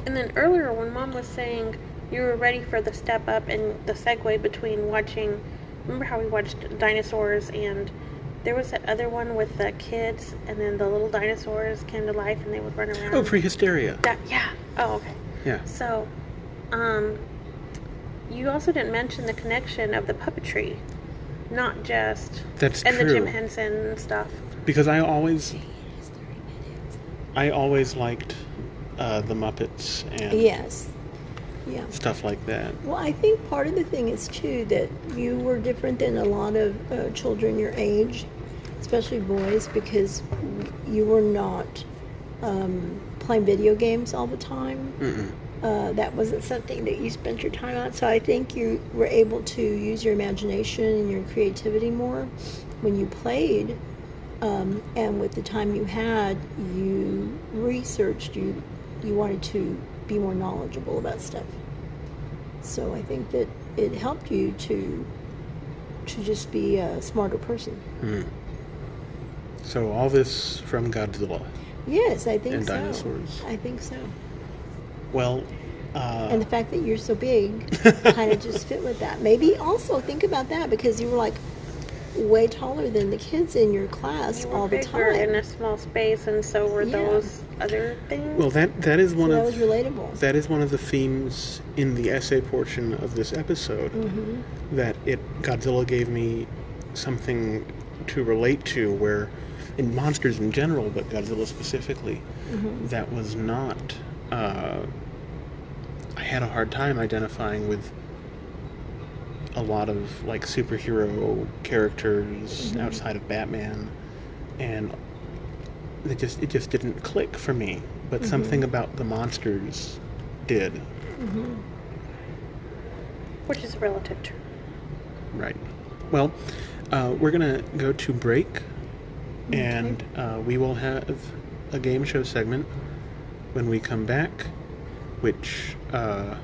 And then earlier, when Mom was saying you were ready for the step up and the segue between watching, remember how we watched dinosaurs and there was that other one with the kids and then the little dinosaurs came to life and they would run around. Oh, Prehysteria. That, yeah. Oh, okay. Yeah. So, um, you also didn't mention the connection of the puppetry, not just That's and the Jim. Henson stuff. Because I always I always liked uh, the Muppets and Yes. Yeah. stuff like that. Well, I think part of the thing is too that you were different than a lot of uh, children your age, especially boys, because you were not um, playing video games all the time. Uh, that wasn't something that you spent your time on. So I think you were able to use your imagination and your creativity more when you played. Um, and with the time you had, you researched. You you wanted to be more knowledgeable about stuff. So I think that it helped you to to just be a smarter person. Mm. So all this from Godzilla. Yes, I think And so. dinosaurs. I think so. Well, uh, and the fact that you're so big (laughs) kind of just fit with that. Maybe also think about that because you were like way taller than the kids in your class You were all the bigger time. in a small space, and so were Yeah. those other things. well that that is one so of that was relatable. that is one of the themes in the essay portion of this episode. hmm that it Godzilla gave me something to relate to where in monsters in general but Godzilla specifically Mhm. that was not uh, I had a hard time identifying with a lot of like superhero characters Mhm. outside of Batman and it just it just didn't click for me but Mhm. something about the monsters did hmm Which is a relative term. Right. Well, uh, we're going to go to break, and uh, we will have a game show segment when we come back, which uh,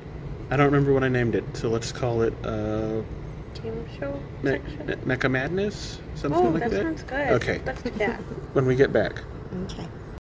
I don't remember what I named it, so let's call it uh, Game show Me- section. Mecha Madness? Something oh, like that that? sounds good. Okay. Let's do that. (laughs) When we get back. Okay.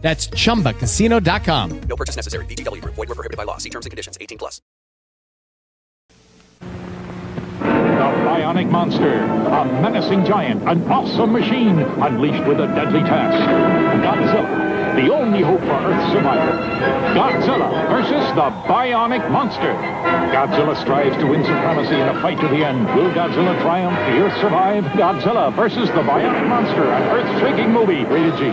That's chumbacasino.com. No purchase necessary. VGW Group. Void were prohibited by law. See terms and conditions. 18 plus. The Bionic Monster, a menacing giant, an awesome machine, unleashed with a deadly task. Godzilla, the only hope for Earth's survival. Godzilla versus the Bionic Monster. Godzilla strives to win supremacy in a fight to the end. Will Godzilla triumph? The Earth survive? Godzilla versus the Bionic Monster, an earth-shaking movie. Rated G.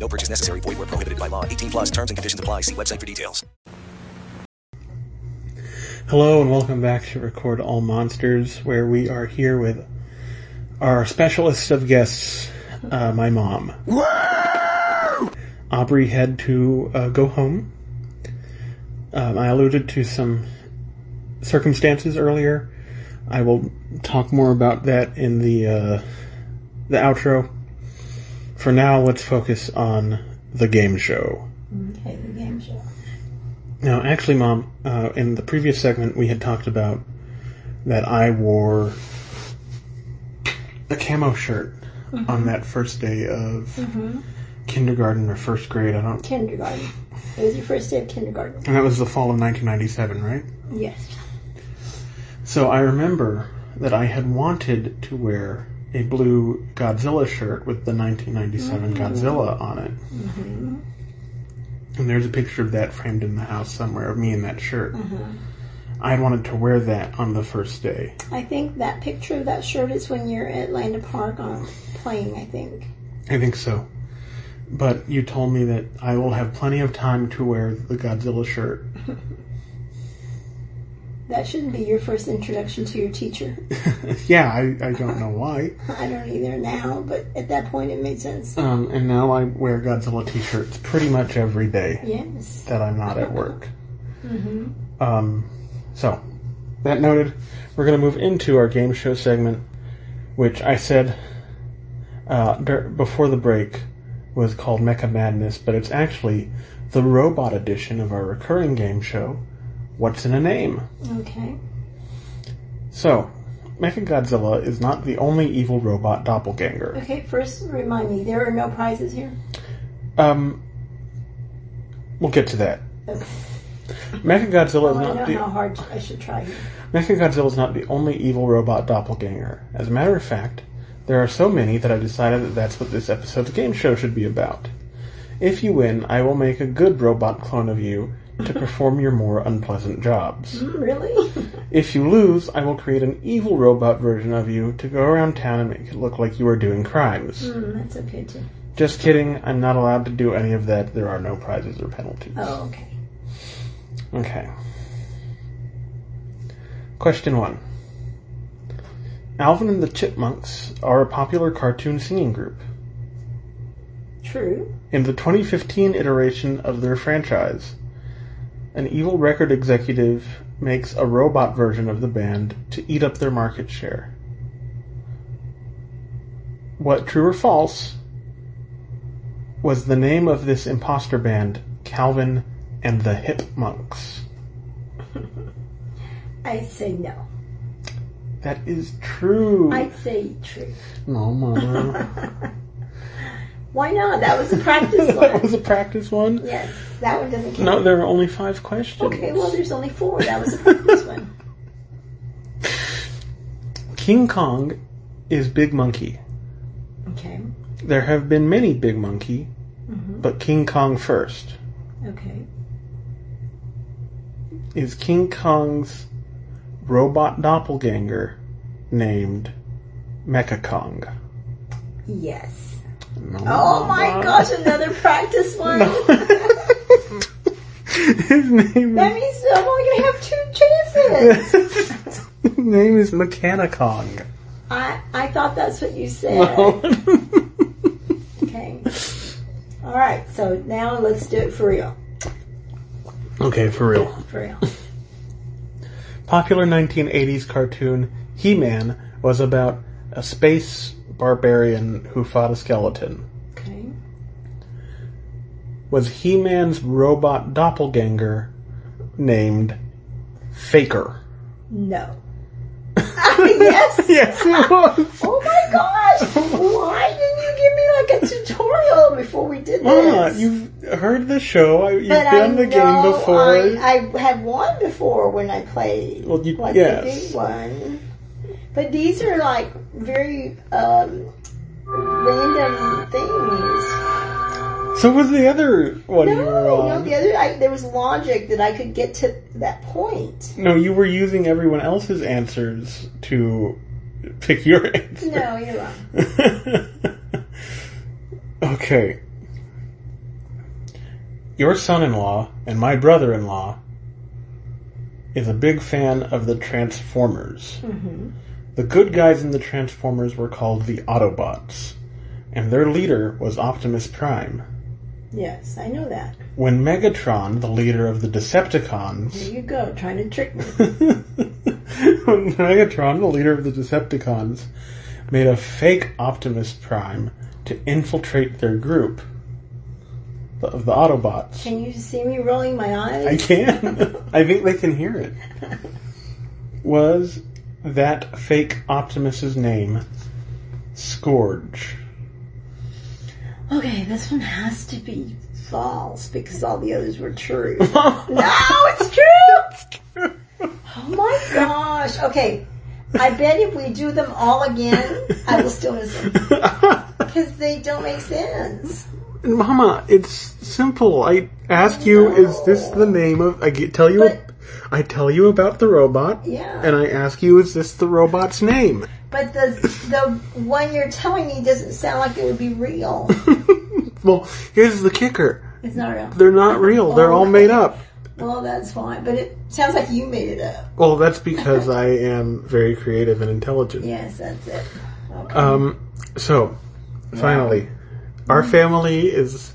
No purchase necessary. Void where prohibited by law. 18 plus terms and conditions apply. See website for details. Hello and welcome back to Record All Monsters, where we are here with our specialist of guests, uh, my mom. Aubrey had to uh, go home. Um, I alluded to some circumstances earlier. I will talk more about that in the uh, the outro. For now, let's focus on the game show. Okay, the game show. Now, actually, Mom, uh, in the previous segment, we had talked about that I wore a camo shirt Mhm. on that first day of Mm-hmm. kindergarten or first grade. I don't. Kindergarten. It was your first day of kindergarten. And that was the fall of 1997, right? Yes. So I remember that I had wanted to wear a blue Godzilla shirt with the 1997 Mhm. Godzilla on it. Mm-hmm. And there's a picture of that framed in the house somewhere of me in that shirt. Mhm. I wanted to wear that on the first day. I think that picture of that shirt is when you're at Landa Park on playing. I think. I think so. But you told me that I will have plenty of time to wear the Godzilla shirt. (laughs) That shouldn't be your first introduction to your teacher. (laughs) yeah, I, I don't know why. I don't either now, but at that point it made sense. Um, and now I wear Godzilla t-shirts pretty much every day Yes. that I'm not at work. Mm-hmm. Um, so, that noted, we're going to move into our game show segment, which I said uh, before the break was called Mecha Madness, but it's actually the robot edition of our recurring game show, What's in a Name? Okay. So, Mechagodzilla is not the only evil robot doppelganger. Okay. First, remind me there are no prizes here. Um, we'll get to that. Okay. Mechagodzilla I is not the know how hard I should try here. Mechagodzilla is not the only evil robot doppelganger. As a matter of fact, there are so many that I've decided that that's what this episode's game show should be about. If you win, I will make a good robot clone of you to perform your more unpleasant jobs. Really? (laughs) If you lose, I will create an evil robot version of you to go around town and make it look like you are doing crimes. mm, that's okay too. Just kidding, I'm not allowed to do any of that. There are no prizes or penalties. Oh, okay. Okay. Question one. Alvin and the Chipmunks are a popular cartoon singing group. True. In the 2015 iteration of their franchise, an evil record executive makes a robot version of the band to eat up their market share. What, true or false, was the name of this imposter band Calvin and the Hip Monks? (laughs) I say no. That is true. I'd say true. No, Mama. (laughs) Why not? That was a (laughs) practice one. that was a practice one? Yes, that one doesn't count. No, there are only five questions. Okay, well, there's only four. That was a practice one. (laughs) King Kong is Big Monkey. Okay. There have been many Big Monkey, Mhm. but King Kong first. Okay. Is King Kong's robot doppelganger named Mecha Kong? Yes. No, Oh my Mama. (laughs) gosh, another practice one. (laughs) His name is That means I'm only going to have two chances. (laughs) His name is Mechani-Kong. I I thought that's what you said. No. Okay. All right. So now let's do it for real. okay, for real. For real. Popular 1980s cartoon He-Man was about a space barbarian who fought a skeleton. Okay. Was He Man's robot doppelganger named Faker? No. (laughs) (laughs) yes. yes, it was. Oh my gosh! Why didn't you give me like a tutorial before we did this? Mama, you've heard the show. You've but been I the know game before. I, I had won before when I played. Well, you- like yes. the big one. But these are like very um, random things. so was the other one you were No, on? no, the other I, there was logic that I could get to that point. No, you were using everyone else's answers to pick your (laughs) answer. No, you're wrong. (laughs) Okay. Your son in law and my brother in law is a big fan of the Transformers. hmm The good guys in the Transformers were called the Autobots, and their leader was Optimus Prime. Yes, I know that. When Megatron, the leader of the Decepticons, There you go, trying to trick me. (laughs) when Megatron, the leader of the Decepticons, made a fake Optimus Prime to infiltrate their group the- of the Autobots. Can you see me rolling my eyes? I can. (laughs) I think they can hear it. Was that fake Optimus's name Scourge? Okay, this one has to be false because all the others were true. (laughs) no, it's true. Oh my gosh. Okay, I bet if we do them all again, I will still miss them because they don't make sense. Mama, it's simple. I ask you, is this the name of? I get, tell you. I tell you about the robot, Yeah. and I ask you, is this the robot's name? But the the one you're telling me doesn't sound like it would be real. (laughs) Well, here's the kicker. It's not real. They're not real. They're all made up. Well, that's fine. But it sounds like you made it up. Well, that's because (laughs) I am very creative and intelligent. Yes, that's it. Okay. Um, so, finally, our family is,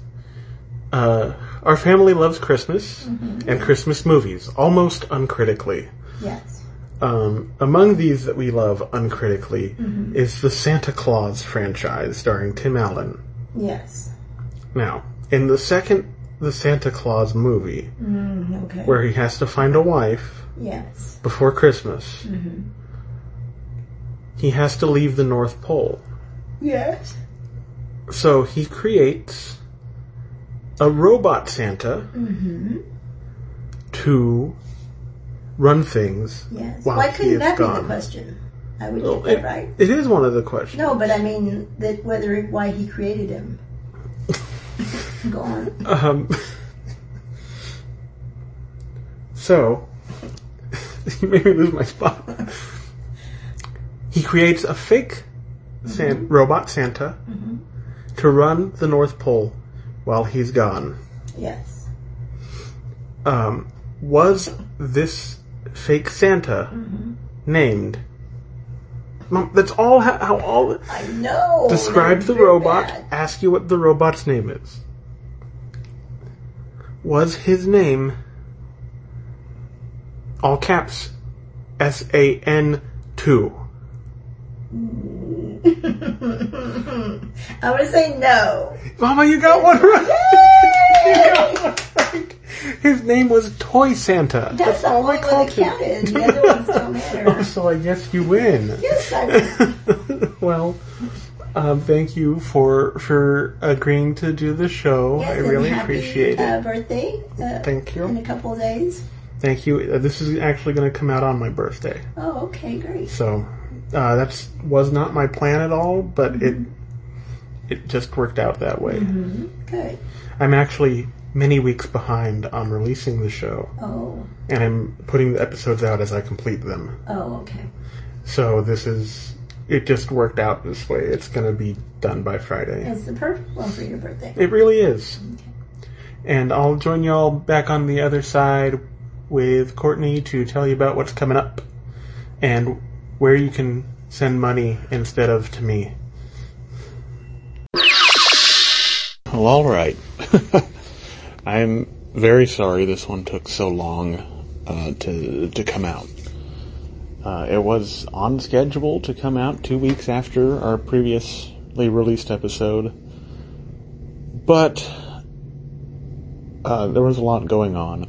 uh, our family loves Christmas Mhm. and Christmas movies, almost uncritically. yes. Um, among these that we love uncritically Mhm. is the Santa Claus franchise starring Tim Allen. Yes. Now, in the second The Santa Claus movie, Mm, okay. where he has to find a wife Yes. before Christmas, hmm he has to leave the North Pole. Yes. So he creates a robot Santa hmm to run things Yes. Why couldn't that be the question? I would Well, get that it- right. It is one of the questions. No, but I mean that whether why he created him. (laughs) Go on. Um, so, (laughs) you made me lose my spot. He creates a fake San- robot Santa Mhm. to run the North Pole while he's gone. Yes. Um, was this fake Santa Mhm. named? Mom, that's all how, how all. I know. Describe the robot. bad. Ask you what the robot's name is. Was his name all caps S A N two? I would say no. Mama, you got one right. (laughs) You got one right. His name was Toy Santa. That's the only one that counted. The other ones don't (laughs) matter. Oh, so I guess you win. Yes, I (laughs) win. well, um, thank you for for agreeing to do the show. Yes, I really happy, appreciate uh, it. birthday. Uh, Thank you. In a couple of days. Thank you. Uh, this is actually going to come out on my birthday, Oh, okay, great. so uh, that's was not my plan at all, but it it just worked out that way. hmm Good. I'm actually many weeks behind on releasing the show, Oh. and I'm putting the episodes out as I complete them. Oh, okay. So this is it just worked out this way. It's going to be done by Friday. It's the perfect one for your birthday. It really is. And I'll join y'all back on the other side with Courtney to tell you about what's coming up and where you can send money instead of to me. Well, all right. (laughs) I'm very sorry this one took so long uh, to to come out. Uh, it was on schedule to come out two weeks after our previously released episode, but uh, there was a lot going on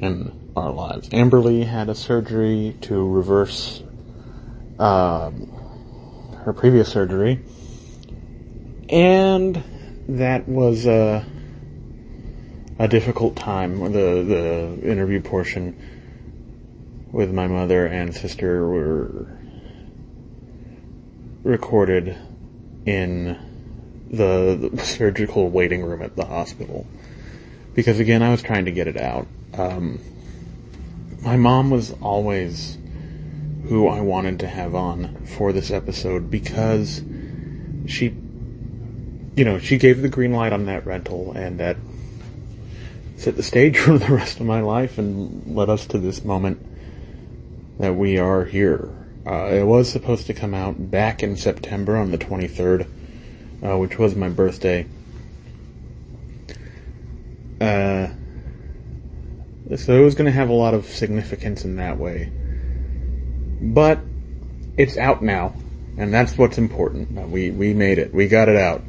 in our lives. Amberly had a surgery to reverse uh, her previous surgery, and that was a, a difficult time. The the interview portion with my mother and sister were recorded in the, the (laughs) surgical waiting room at the hospital because again I was trying to get it out. Um, my mom was always who I wanted to have on for this episode because she, you know, she gave the green light on that rental and that set the stage (laughs) for the rest of my life and led us to this moment that we are here. Uh, it was supposed to come out back in September on the 23rd, uh, which was my birthday. Uh, so it was going to have a lot of significance in that way. But it's out now, and that's what's important. We we made it. We got it out.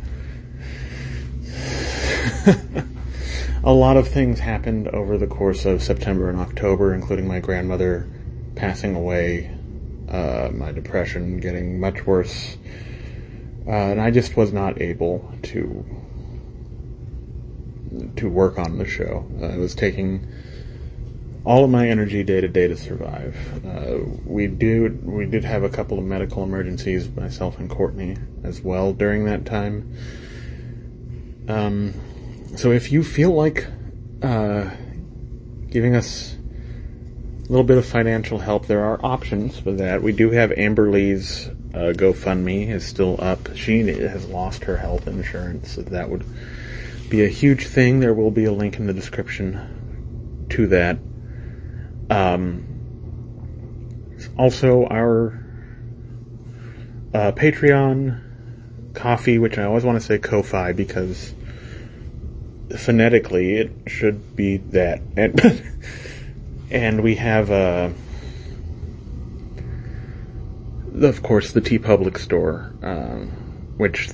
(laughs) a lot of things happened over the course of September and October, including my grandmother passing away, uh, my depression getting much worse, uh, and I just was not able to to work on the show. Uh, it was taking all of my energy day to day to survive. Uh, we did we did have a couple of medical emergencies, myself and Courtney as well during that time. Um, so if you feel like uh, giving us a little bit of financial help, there are options for that. We do have Amberly's uh, GoFundMe is still up. She has lost her health insurance, so that would be a huge thing. There will be a link in the description to that. Um, also, our uh, Patreon, Ko-fi, which I always want to say Ko-fi because phonetically it should be that. And, (laughs) and we have, uh, of course, the TeePublic store, um, which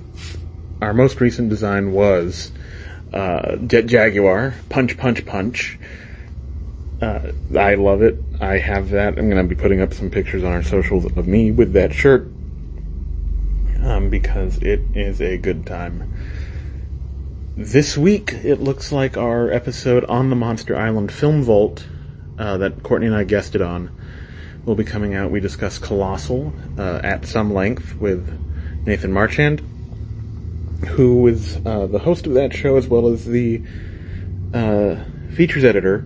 our most recent design was uh, Jet Jaguar, Punch Punch Punch. Uh, I love it. I have that. I'm going to be putting up some pictures on our socials of me with that shirt um, because it is a good time. This week, it looks like our episode on the Monster Island Film Vault uh, that Courtney and I guested on will be coming out. We discuss Colossal uh, at some length with Nathan Marchand, who is uh, the host of that show as well as the uh, features editor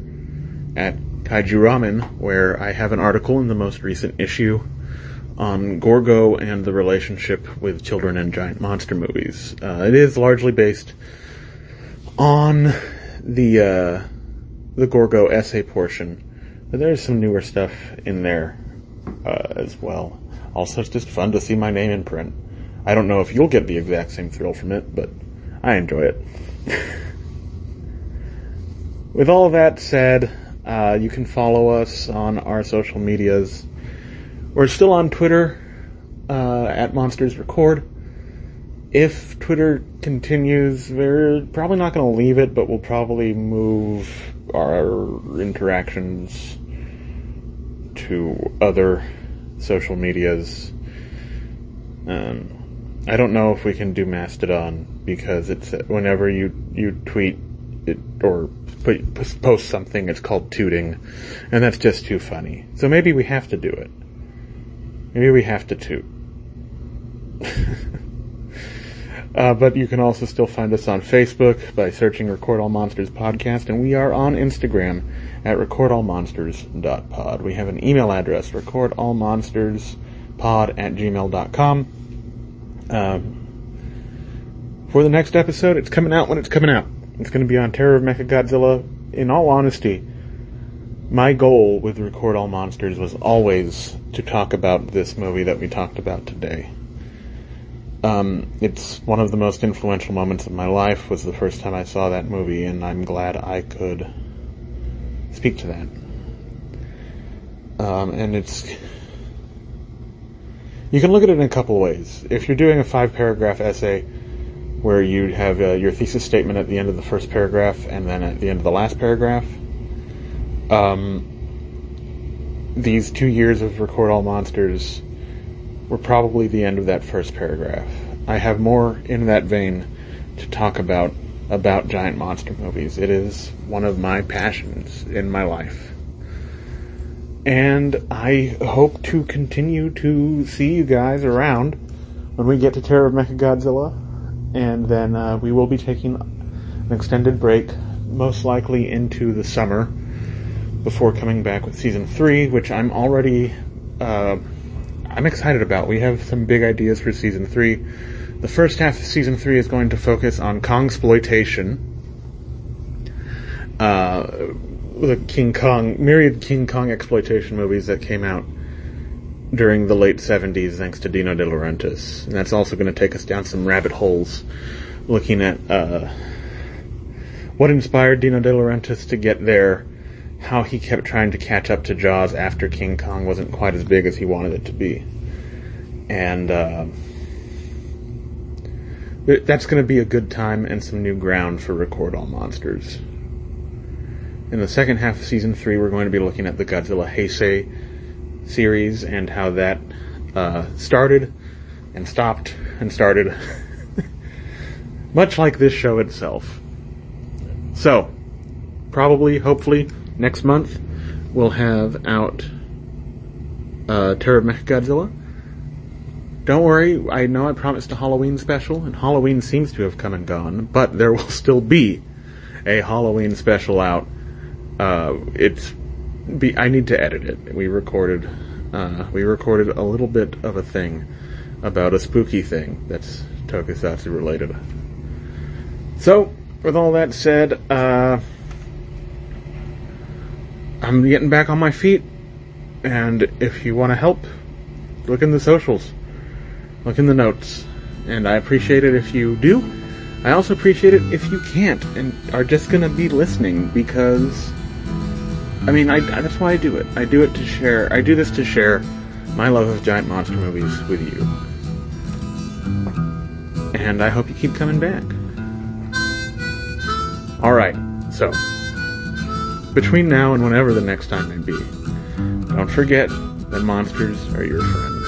at Kaiju Ramen, where I have an article in the most recent issue on Gorgo and the relationship with children and giant monster movies. Uh, it is largely based on the uh, the Gorgo essay portion, but there's some newer stuff in there uh, as well. Also, it's just fun to see my name in print. I don't know if you'll get the exact same thrill from it, but I enjoy it. (laughs) With all that said, uh, you can follow us on our social medias. We're still on Twitter uh, at Monsters Record. If Twitter continues, we're probably not going to leave it, but we'll probably move our interactions to other social medias. Um, I don't know if we can do Mastodon because it's whenever you you tweet it or put, post something, it's called tooting, and that's just too funny. So maybe we have to do it. Maybe we have to toot. (laughs) uh, but you can also still find us on Facebook by searching Record All Monsters Podcast, and we are on Instagram at recordallmonsters.pod. We have an email address, recordallmonsterspod at gmail.com. Um, for the next episode, it's coming out when it's coming out. It's going to be on Terror of Mechagodzilla. In all honesty, my goal with Record All Monsters was always to talk about this movie that we talked about today. Um, it's one of the most influential moments of my life. Was the first time I saw that movie, and I'm glad I could speak to that. Um, and it's. You can look at it in a couple ways. If you're doing a five paragraph essay where you have uh, your thesis statement at the end of the first paragraph and then at the end of the last paragraph, um, these two years of Record All Monsters were probably the end of that first paragraph. I have more in that vein to talk about about giant monster movies. It is one of my passions in my life. And I hope to continue to see you guys around when we get to Terror of Mechagodzilla. And then uh, we will be taking an extended break, most likely into the summer, before coming back with season three, which I'm already uh, I'm excited about. We have some big ideas for season three. The first half of season three is going to focus on Kong exploitation. Uh, the King Kong, myriad King Kong exploitation movies that came out during the late 70s thanks to Dino De Laurentiis. And that's also going to take us down some rabbit holes looking at uh, what inspired Dino De Laurentiis to get there, how he kept trying to catch up to Jaws after King Kong wasn't quite as big as he wanted it to be. And uh, that's going to be a good time and some new ground for Record All Monsters. In the second half of season three, we're going to be looking at the Godzilla Heisei series and how that uh, started and stopped and started, (laughs) much like this show itself. So, probably, hopefully, next month we'll have out uh, Terror of Mechagodzilla. Don't worry, I know I promised a Halloween special, and Halloween seems to have come and gone, but there will still be a Halloween special out. Uh, it's be, I need to edit it. We recorded uh, we recorded a little bit of a thing about a spooky thing that's tokusatsu related. So, with all that said, uh, I'm getting back on my feet, and if you want to help, look in the socials, look in the notes, and I appreciate it if you do. I also appreciate it if you can't and are just gonna be listening because, I mean, I, that's why I do it. I do it to share. I do this to share my love of giant monster movies with you, and I hope you keep coming back. All right, so between now and whenever the next time may be, don't forget that monsters are your friends.